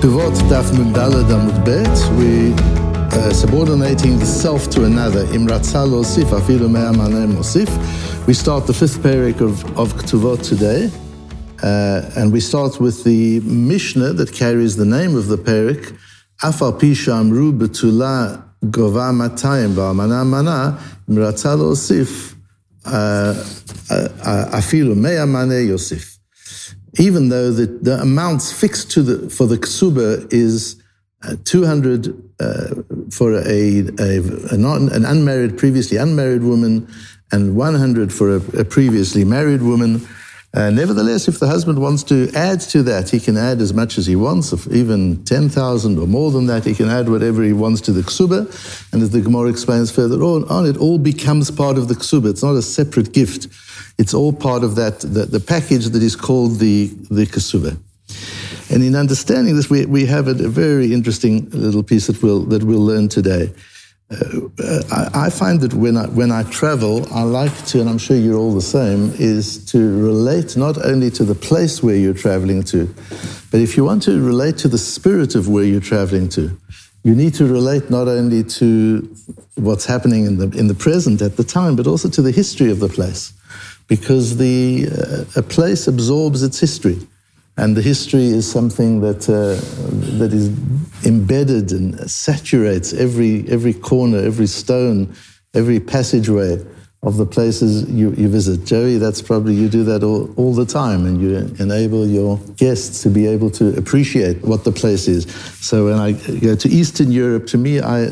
Pivot Daf Mundala Damud Bet, we uh, subordinating the self to another. Imratzal Osif, Afilu Mea Manem Osif. We start the fifth parak of, of Ktuvot today, uh, and we start with the Mishnah that carries the name of the parak, Afal Pisha Amru Betula Gova Matayim Ba'amana Mana, Imratzal Osif, Afilu Mea Mane Yosif even though the, the amounts fixed to the, for the ksuba is uh, 200 uh, for a, a, a non, an unmarried, previously unmarried woman, and 100 for a, a previously married woman. Uh, nevertheless, if the husband wants to add to that, he can add as much as he wants, even 10,000 or more than that, he can add whatever he wants to the ksuba. And as the Gemara explains further on, it all becomes part of the ksuba. It's not a separate gift. It's all part of that, the, the package that is called the, the ksuba. And in understanding this, we, we have a, a very interesting little piece that we'll, that we'll learn today. Uh, I, I, find that when I, when I travel, I like to, and I'm sure you're all the same, is to relate not only to the place where you're traveling to, but if you want to relate to the spirit of where you're traveling to, you need to relate not only to what's happening in the, in the present at the time, but also to the history of the place. Because the, uh, a place absorbs its history. And the history is something that, uh, that is embedded and saturates every, every corner, every stone, every passageway of the places you, you visit. Joey, that's probably, you do that all, all the time and you enable your guests to be able to appreciate what the place is. So when I go to Eastern Europe, to me, I,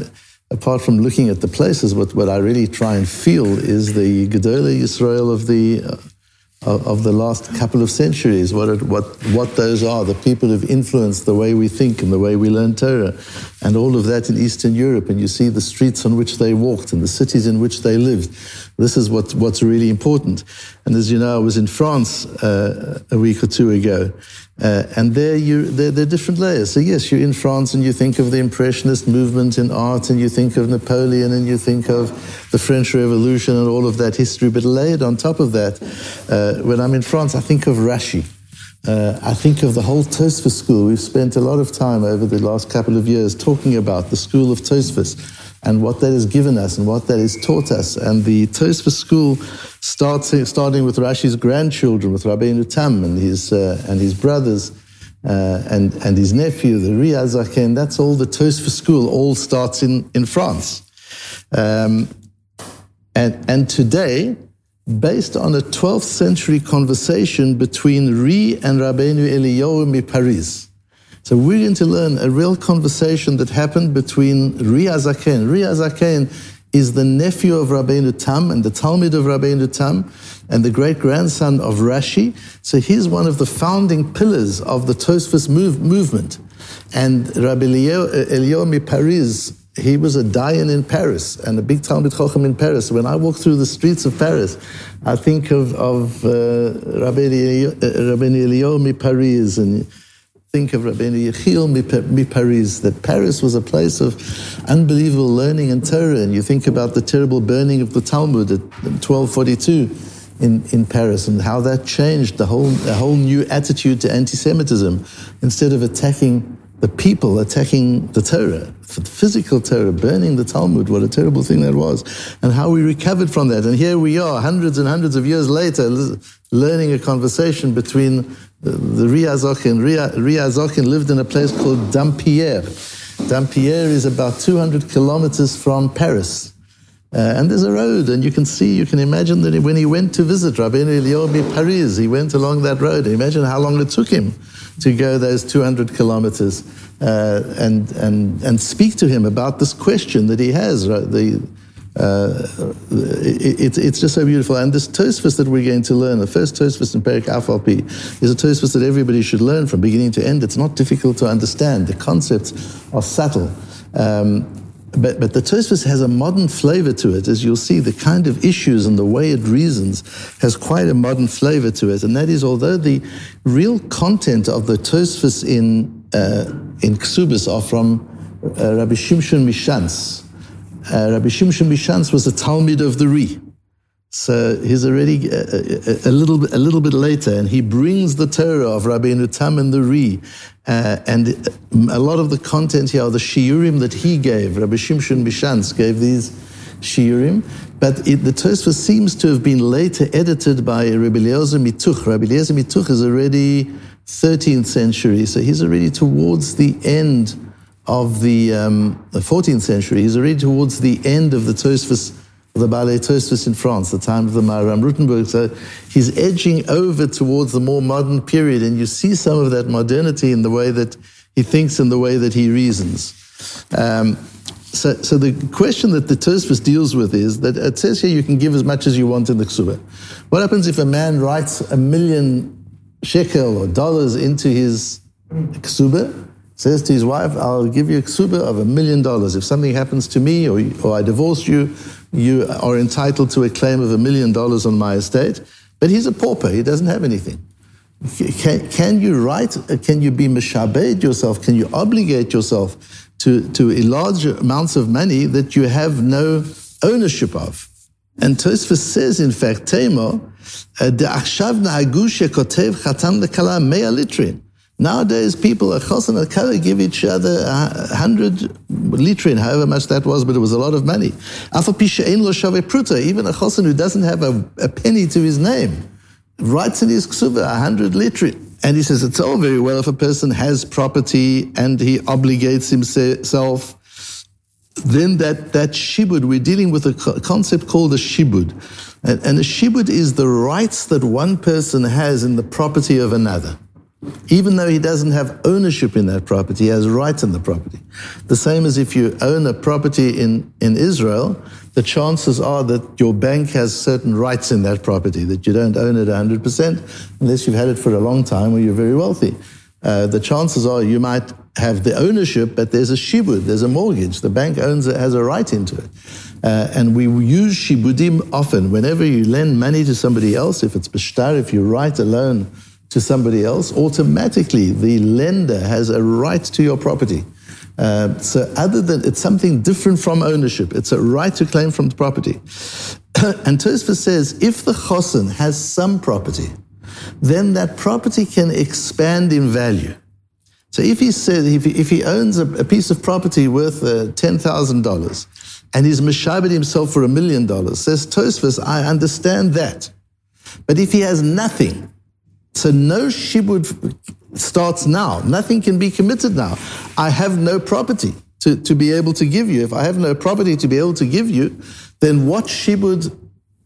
apart from looking at the places, what, what I really try and feel is the Gedolei Yisrael of the, uh, of the last couple of centuries, what, it, what, what those are, the people who've influenced the way we think and the way we learn Torah, and all of that in Eastern Europe. And you see the streets on which they walked and the cities in which they lived. This is what, what's really important. And as you know, I was in France uh, a week or two ago, uh, and there, you, there, are different layers. So, yes, you're in France and you think of the Impressionist movement in art, and you think of Napoleon, and you think of the French Revolution and all of that history. But layered on top of that, uh, when I'm in France, I think of Rashi. Uh, I think of the whole Tosfos school. We've spent a lot of time over the last couple of years talking about the school of Tosfos and what that has given us and what that has taught us. And the Tosfos school, starts, starting with Rashi's grandchildren, with Rabbi Tam and his, uh, and his brothers, uh, and, and his nephew, the Ri Hazaken, that's all the Tosfos school, all starts in, in France. Um, and, and today, based on a 12th century conversation between Ri and Rabbeinu Eliyahu mi Paris, so we're going to learn a real conversation that happened between Ri Hazaken. Ri Hazaken is the nephew of Rabbeinu Tam and the Talmid of Rabbeinu Tam and the great grandson of Rashi. So he's one of the founding pillars of the Tosfos move, movement. And Rabbi Eliomi uh, Paris, he was a Dayan in Paris and a big Talmid Chochem in Paris. When I walk through the streets of Paris, I think of, of uh, Rabbi Eliomi Paris and think of Rabbeinu Yechiel mi Paris, that Paris was a place of unbelievable learning and Torah. And you think about the terrible burning of the Talmud at 1242 in, in Paris and how that changed the whole, the whole new attitude to anti Semitism. Instead of attacking the people, attacking the Torah, the physical Torah, burning the Talmud, what a terrible thing that was, and how we recovered from that. And here we are, hundreds and hundreds of years later, learning a conversation between the Ri Hazaken. Ri Hazaken lived in a place called Dampierre. Dampierre is about 200 kilometers from Paris. Uh, and there's a road, and you can see, you can imagine that when he went to visit Rabbeinu Eliobi Paris, he went along that road. Imagine how long it took him to go those 200 kilometers uh, and, and, and speak to him about this question that he has, the, uh, it, it's just so beautiful. And this Tosfos that we're going to learn, the first Tosfos in Perik Afalpi, is a Tosfos that everybody should learn from beginning to end. It's not difficult to understand. The concepts are subtle. Um, but, but the Tosfos has a modern flavor to it, as you'll see. The kind of issues and the way it reasons has quite a modern flavor to it. And that is, although the real content of the Tosfos in, uh, in Ksubis are from uh, Rabbi Shimshon Mishans, uh, Rabbi Shimshon Mishans was a Talmid of the Ri. So he's already a, a, a, little a little bit later, and he brings the Torah of Rabbeinu Tam and the Ri, uh, and a lot of the content here are the shiurim that he gave. Rabbi Shimshon Mishans gave these shiurim, but it, the Tosfos seems to have been later edited by Rabbi Eliezer Mituch. Rabbi Eliezer Mituch is already 13th century, so he's already towards the end of the, um, the 14th century. He's already towards the end of the Tosfos the Baalei Tosfos in France, the time of the Maharam Rothenburg. So he's edging over towards the more modern period, and you see some of that modernity in the way that he thinks and the way that he reasons. Um, so, so the question that the Tosfos deals with is that it says here you can give as much as you want in the ksuba. What happens if a man writes a million shekel or dollars into his ksuba? says to his wife, I'll give you a ksuba of a million dollars. If something happens to me or, or I divorce you, you are entitled to a claim of a million dollars on my estate. But he's a pauper, he doesn't have anything. Can, can you write, can you be mishabed yourself, can you obligate yourself to, to large amounts of money that you have no ownership of? And Tosfos says, in fact, Temo, דעכשיו נהגו שכותב חתן לכלה מאה ליטרים. Nowadays, people, a chos and a kala give each other a hundred litrin, however much that was, but it was a lot of money. Even a chosin who doesn't have a, a, penny to his name writes in his ksuva a hundred litrin. And he says it's all very well if a person has property and he obligates himself. Then that, that shibud, we're dealing with a concept called a shibud. And, and a shibud is the rights that one person has in the property of another. Even though he doesn't have ownership in that property, he has rights in the property. The same as if you own a property in, in Israel, the chances are that your bank has certain rights in that property, that you don't own it 100% unless you've had it for a long time or you're very wealthy. Uh, the chances are you might have the ownership, but there's a shibud, there's a mortgage. The bank owns it, has a right into it. Uh, and we use shibudim often. Whenever you lend money to somebody else, if it's bishtar, if you write a loan to somebody else, automatically the lender has a right to your property. Uh, so other than it's something different from ownership, it's a right to claim from the property. and Tosfos says if the chosin has some property, then that property can expand in value. So if he says if he, if he owns a, a, piece of property worth uh, ten thousand dollars, and he's mishabed himself for a million dollars, says Tosfos, I understand that. But if he has nothing, so no shibud starts now. Nothing can be committed now. I have no property to, to be able to give you. If I have no property to be able to give you, then what shibud?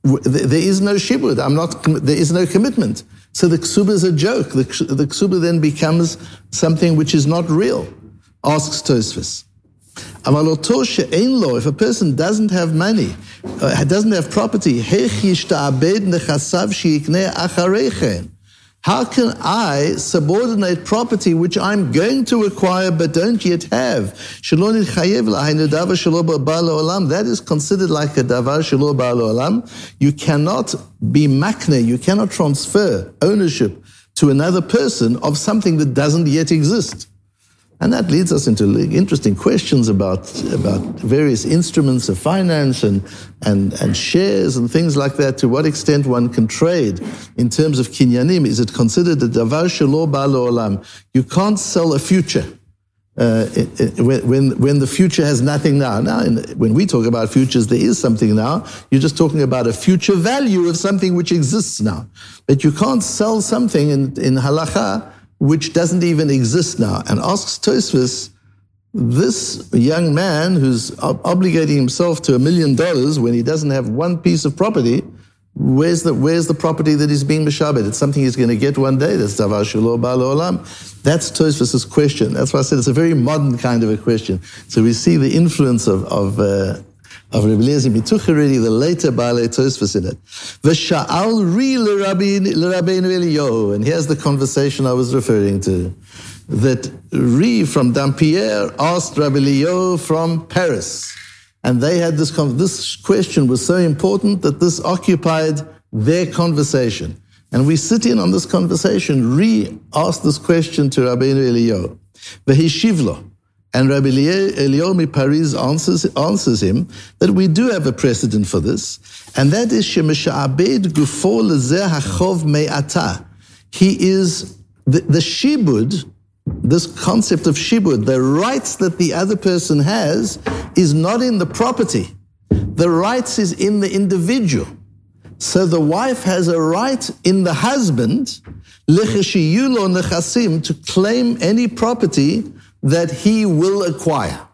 There is no shibud. I'm not. There is no commitment. So the ksuba is a joke. The, the ksuba then becomes something which is not real. Asks Tosfos. If a person doesn't have money, uh, doesn't have property, how can I subordinate property which I'm going to acquire but don't yet have? That is considered like a davar shelo olam. You cannot be makne, you cannot transfer ownership to another person of something that doesn't yet exist. And that leads us into interesting questions about, about various instruments of finance and, and, and shares and things like that. To what extent one can trade in terms of kinyanim. Is it considered a davar shelo olam? You can't sell a future. Uh, it, it, when, when the future has nothing now. Now, in, when we talk about futures, there is something now. You're just talking about a future value of something which exists now. But you can't sell something in, in halacha which doesn't even exist now, and asks Tosfos, this young man who's ob- obligating himself to a million dollars when he doesn't have one piece of property, where's the, where's the property that is being mishabed? It's something he's going to get one day. That's davar shelo olam. That's Tosfos' question. That's why I said it's a very modern kind of a question. So we see the influence of, of uh, of Rabbi Eliezer Mituch already, the later Baalei Tosfos in it. V'sha'al ri l'Rabbeinu Eliyahu. And here's the conversation I was referring to. That Ri from Dampierre asked Rabbi Eliyahu from Paris. And they had this, this question was so important that this occupied their conversation. And we sit in on this conversation. Ri asked this question to Rabbeinu Eliyahu. V'hishivlo. And Rabbi Eliomi Paris answers, answers him that we do have a precedent for this, and that is Shemesha'abed Gufo Lezeh Hachov Me'ata. He is the, the shibud, this concept of shibud, the rights that the other person has, is not in the property. The rights is in the individual. So the wife has a right in the husband, to claim any property that he will acquire.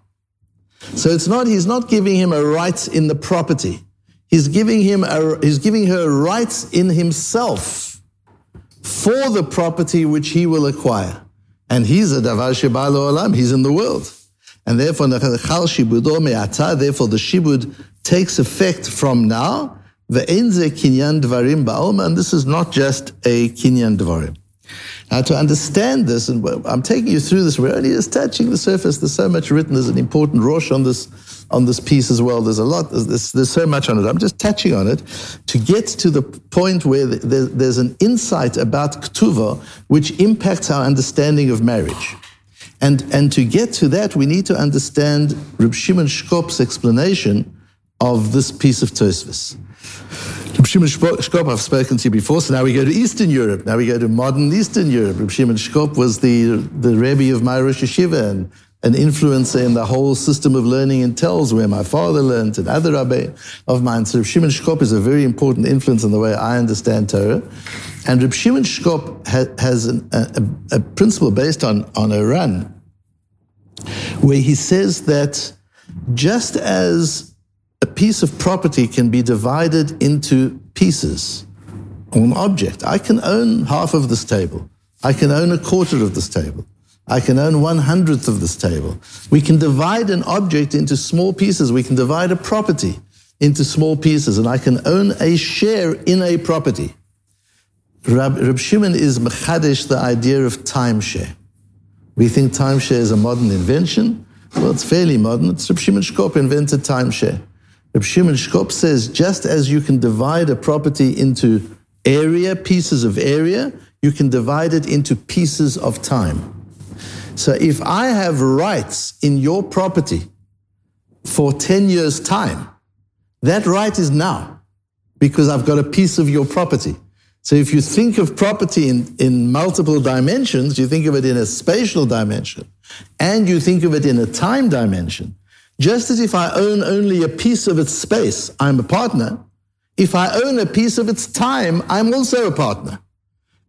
So it's not, he's not giving him a right in the property. He's giving him a, he's giving her rights in himself for the property which he will acquire. And he's a davar shebalo olam, he's in the world. And therefore, therefore the shibud takes effect from now. Ve'enze kinyan dvarim and this is not just a kinyan dvarim. Now, to understand this, and I'm taking you through this, we're only just touching the surface. There's so much written. There's an important rosh on this on this piece as well. There's a lot. There's, there's so much on it. I'm just touching on it to get to the point where there's an insight about ktuva which impacts our understanding of marriage. And, and to get to that, we need to understand Reb Shimon Shkop's explanation of this piece of Tosfos. Reb Shimon Shkop, I've spoken to you before, so now we go to Eastern Europe. Now we go to modern Eastern Europe. Reb Shimon Shkop was the, the Rebbe of my Rosh and an influencer in the whole system of learning in Telz, where my father learned and other Rebbe of mine. So Reb Shimon Shkop is a very important influence in the way I understand Torah. And Reb Shimon Shkop ha- has an, a, a principle based on, on a run, where he says that just as a piece of property can be divided into pieces or an object. I can own half of this table. I can own a quarter of this table. I can own one hundredth of this table. We can divide an object into small pieces. We can divide a property into small pieces, and I can own a share in a property. Rab, Rab Shimon is mechadish the idea of timeshare. We think timeshare is a modern invention. Well, it's fairly modern. It's Rab Shimon Shkop invented timeshare. Reb Shimon Shkop says, just as you can divide a property into area, pieces of area, you can divide it into pieces of time. So if I have rights in your property for 10 years' time, that right is now because I've got a piece of your property. So if you think of property in, in multiple dimensions, you think of it in a spatial dimension and you think of it in a time dimension, just as if I own only a piece of its space, I'm a partner. If I own a piece of its time, I'm also a partner.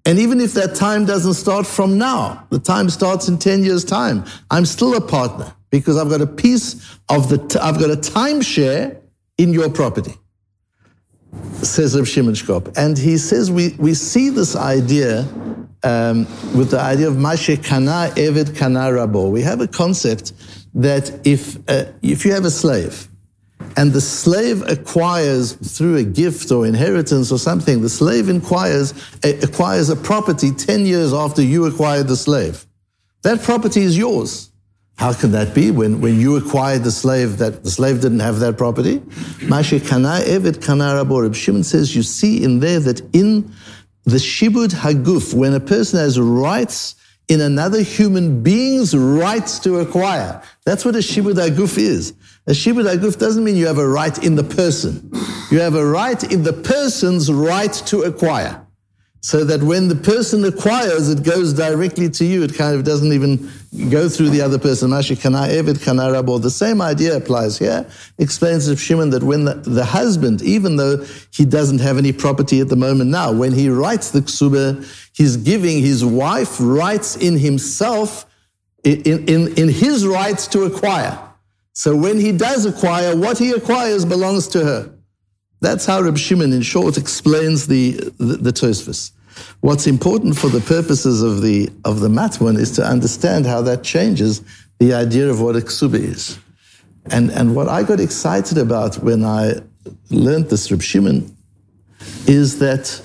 And even if that time doesn't start from now, the time starts in 10 years' time, I'm still a partner because I've got a piece of the, t- I've got a timeshare in your property, says Reb Shimon Shkop. And he says we, we see this idea um, with the idea of Mashe Kana Eved Kana Rabo. We have a concept that if, uh, if you have a slave and the slave acquires through a gift or inheritance or something, the slave acquires, acquires a property 10 years after you acquired the slave. That property is yours. How can that be when, when you acquired the slave that the slave didn't have that property? Mashe kana eved kana Reb Shimon says you see in there that in the shibud haguf, when a person has rights in another human being's rights to acquire. That's what a shibud aguf is. A shibud aguf doesn't mean you have a right in the person. You have a right in the person's right to acquire so that when the person acquires, it goes directly to you. It kind of doesn't even go through the other person. Kana kana. The same idea applies here. Explains of Shimon that when the, the, husband, even though he doesn't have any property at the moment now, when he writes the ksuba, he's giving his wife rights in himself, in, in, in his rights to acquire. So when he does acquire, what he acquires belongs to her. That's how Reb Shimon, in short, explains the, the, the Tosfos. What's important for the purposes of the, of the Matmon is to understand how that changes the idea of what a ksuba is. And, and what I got excited about when I learned this Reb Shimon is that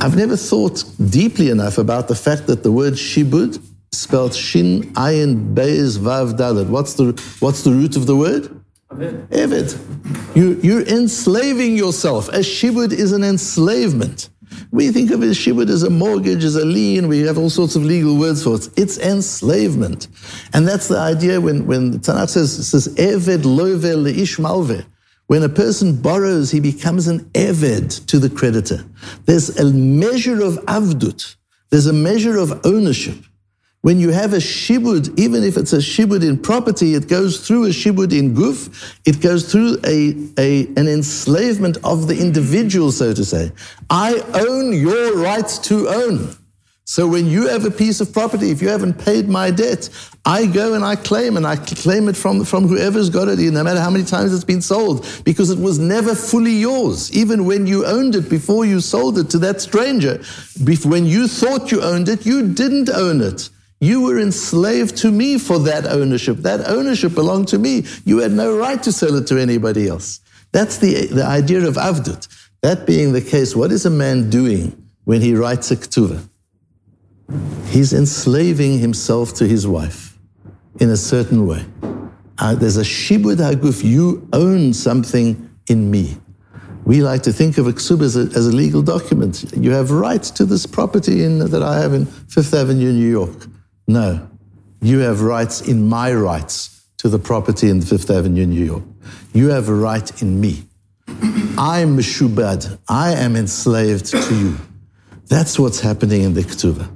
I've never thought deeply enough about the fact that the word shibud spelled shin ayin beis vav dalet. What's the, what's the root of the word? Eved. You, you're enslaving yourself. A shibud is an enslavement. We think of a shibud as a mortgage, as a lien. We have all sorts of legal words for it. It's enslavement. And that's the idea when, when Tanakh says, says Eved loveh leish malveh. When a person borrows, he becomes an eved to the creditor. There's a measure of avdut. There's a measure of ownership. When you have a shibud, even if it's a shibud in property, it goes through a shibud in guf, it goes through a, a, an enslavement of the individual, so to say. I own your rights to own. So when you have a piece of property, if you haven't paid my debt, I go and I claim, and I claim it from, from whoever's got it, no matter how many times it's been sold, because it was never fully yours. Even when you owned it before you sold it to that stranger, when you thought you owned it, you didn't own it. You were enslaved to me for that ownership. That ownership belonged to me. You had no right to sell it to anybody else. That's the, the idea of avdut. That being the case, what is a man doing when he writes a ketuvah? He's enslaving himself to his wife in a certain way. Uh, there's a shibud haguf, you own something in me. We like to think of a ksuba as a, as a legal document. You have rights to this property in, that I have in Fifth Avenue, New York. No, you have rights in my rights to the property in Fifth Avenue, New York. You have a right in me. I'm meshubad. I am enslaved to you. That's what's happening in the ketubah.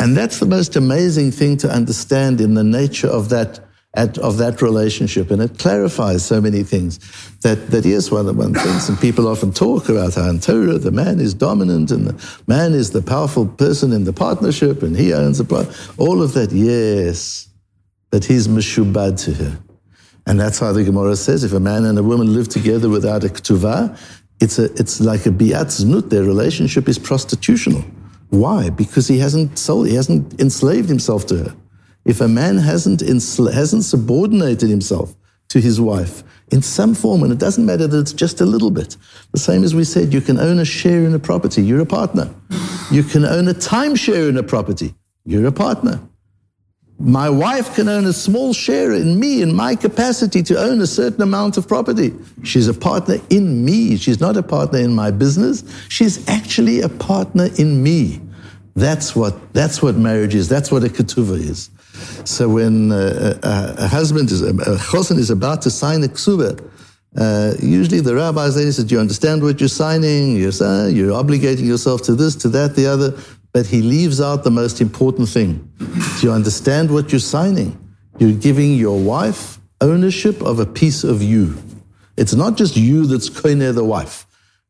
And that's the most amazing thing to understand in the nature of that at, of that relationship. And it clarifies so many things that, that yes, one, of the one thinks, and people often talk about how in Torah the man is dominant and the man is the powerful person in the partnership and he owns the part. All of that, yes, but he's meshubad to her. And that's how the Gemara says if a man and a woman live together without a ketuvah, it's, a, it's like a biat znut. Their relationship is prostitutional. Why? Because he hasn't sold, he hasn't enslaved himself to her. If a man hasn't, hasn't subordinated himself to his wife in some form, and it doesn't matter that it's just a little bit, the same as we said, you can own a share in a property, you're a partner. You can own a timeshare in a property, you're a partner. My wife can own a small share in me, in my capacity to own a certain amount of property. She's a partner in me. She's not a partner in my business. She's actually a partner in me. That's what, that's what marriage is. That's what a ketuvah is. So when uh, a, a, husband is, a chosin is about to sign a ksuba, uh, usually the rabbis they say, "Do you understand what you're signing? You're, uh, you're obligating yourself to this, to that, the other." But he leaves out the most important thing. Do you understand what you're signing? You're giving your wife ownership of a piece of you. It's not just you that's koine the wife.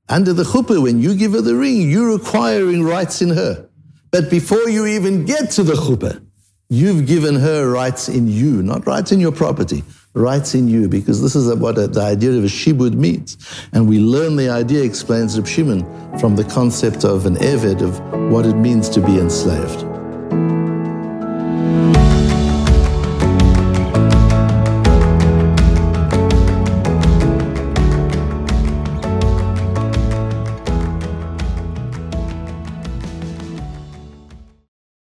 Under the chuppah, when you give her the ring, you're acquiring rights in her. But before you even get to the chuppah, You've given her rights in you, not rights in your property, rights in you, because this is what the idea of a shibud means. And we learn the idea, explains Reb Shimon, from the concept of an eved, of what it means to be enslaved.